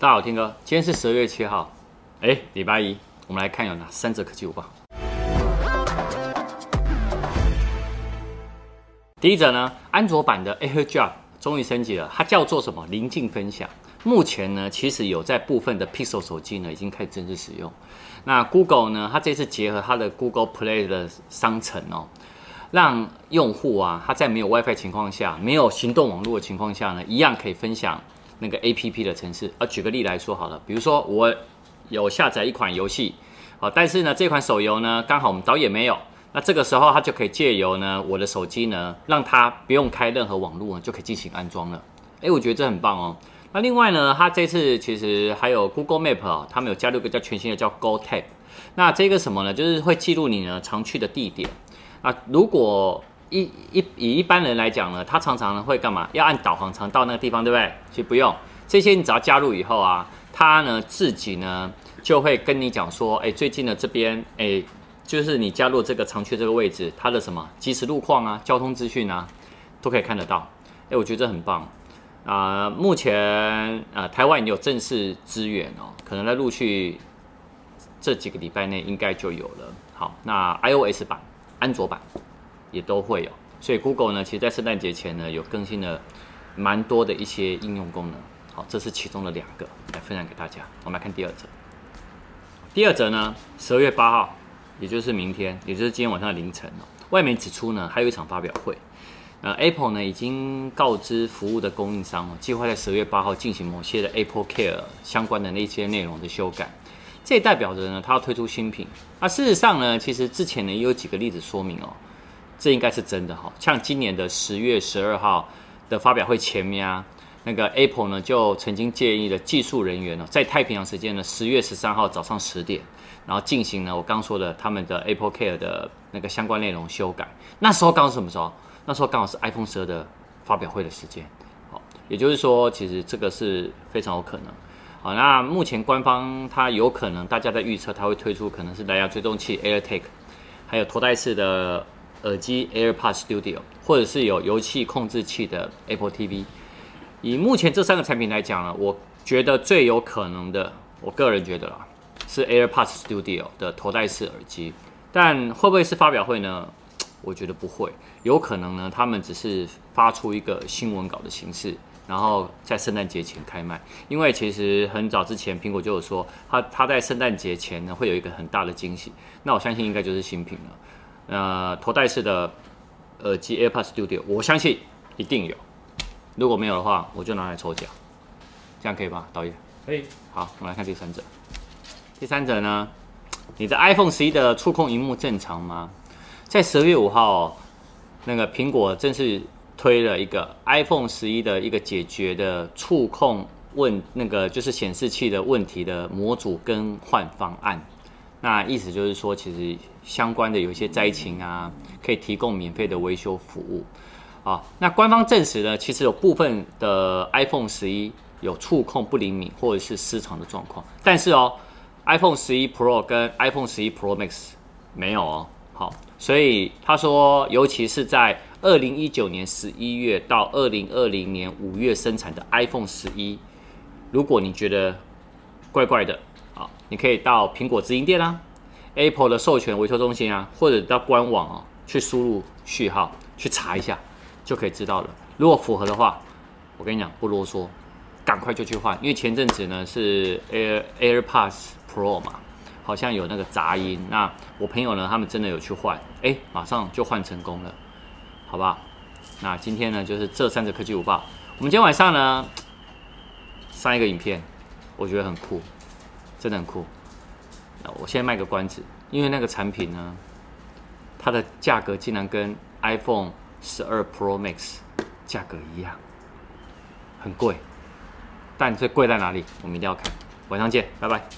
大家好，听哥，今天是十二月七号，哎，礼拜一，我们来看有哪三则科技午报。第一则呢，安卓版的 AirDrop 终于升级了，它叫做什么？邻近分享。目前呢，其实有在部分的 Pixel 手机呢已经开始正式使用。那 Google 呢，它这次结合它的 Google Play 的商城哦，让用户啊，他在没有 WiFi 情况下，没有行动网络的情况下呢，一样可以分享。那个 A P P 的程式，啊，举个例来说好了，比如说我有下载一款游戏，好，但是呢这款手游呢刚好我们导演没有，那这个时候他就可以借由呢我的手机呢，让他不用开任何网络呢就可以进行安装了，诶，我觉得这很棒哦。那另外呢，他这次其实还有 Google Map 啊，他们有加入一个叫全新的叫 Go Tap，那这个什么呢？就是会记录你呢常去的地点，啊，如果一一以一般人来讲呢，他常常会干嘛？要按导航才到那个地方，对不对？其实不用，这些你只要加入以后啊，他呢自己呢就会跟你讲说，哎，最近的这边，哎，就是你加入这个常去这个位置，它的什么即时路况啊、交通资讯啊，都可以看得到。哎，我觉得这很棒啊、目前呃，台湾有正式支援哦，可能在陆续这几个礼拜内应该就有了。好，那 iOS 版、安卓版。也都会有，所以 Google 呢，其实在圣诞节前呢，有更新了蛮多的一些应用功能。好，这是其中的两个来分享给大家。我们来看第二则。第二则呢，十二月八号，也就是明天，也就是今天晚上的凌晨哦，外媒指出呢，还有一场发表会。呃，Apple 呢已经告知服务的供应商哦，计划在十二月八号进行某些的 Apple Care 相关的那些内容的修改。这也代表着呢，它要推出新品。那事实上呢，其实之前呢也有几个例子说明哦。这应该是真的哈，像今年的十月十二号的发表会前面啊，那个 Apple 呢就曾经建议了技术人员呢，在太平洋时间呢十月十三号早上十点，然后进行了我刚说的他们的 Apple Care 的那个相关内容修改。那时候刚好是什么时候？那时候刚好是 iPhone 十二的发表会的时间。好，也就是说，其实这个是非常有可能。好，那目前官方它有可能，大家在预测它会推出可能是蓝牙追踪器 AirTag，还有头戴式的。耳机 AirPods Studio，或者是有游戏控制器的 Apple TV，以目前这三个产品来讲呢，我觉得最有可能的，我个人觉得啦，是 AirPods Studio 的头戴式耳机。但会不会是发表会呢？我觉得不会，有可能呢，他们只是发出一个新闻稿的形式，然后在圣诞节前开卖。因为其实很早之前苹果就有说，它它在圣诞节前呢会有一个很大的惊喜。那我相信应该就是新品了。呃，头戴式的耳机 AirPods Studio，我相信一定有。如果没有的话，我就拿来抽奖，这样可以吧，导演？可以。好，我们来看第三者。第三者呢，你的 iPhone 十一的触控荧幕正常吗？在十二月五号，那个苹果正式推了一个 iPhone 十一的一个解决的触控问，那个就是显示器的问题的模组更换方案。那意思就是说，其实相关的有一些灾情啊，可以提供免费的维修服务啊。那官方证实呢，其实有部分的 iPhone 十一有触控不灵敏或者是失常的状况，但是哦，iPhone 十一 Pro 跟 iPhone 十一 Pro Max 没有哦。好，所以他说，尤其是在二零一九年十一月到二零二零年五月生产的 iPhone 十一，如果你觉得怪怪的。你可以到苹果直营店啊，Apple 的授权维修中心啊，或者到官网啊，去输入序号去查一下，就可以知道了。如果符合的话，我跟你讲不啰嗦，赶快就去换。因为前阵子呢是 Air AirPods Pro 嘛，好像有那个杂音。那我朋友呢，他们真的有去换，哎，马上就换成功了，好不好？那今天呢就是这三则科技舞报。我们今天晚上呢上一个影片，我觉得很酷。真的很酷，那我先卖个关子，因为那个产品呢，它的价格竟然跟 iPhone 十二 Pro Max 价格一样，很贵，但这贵在哪里？我们一定要看。晚上见，拜拜。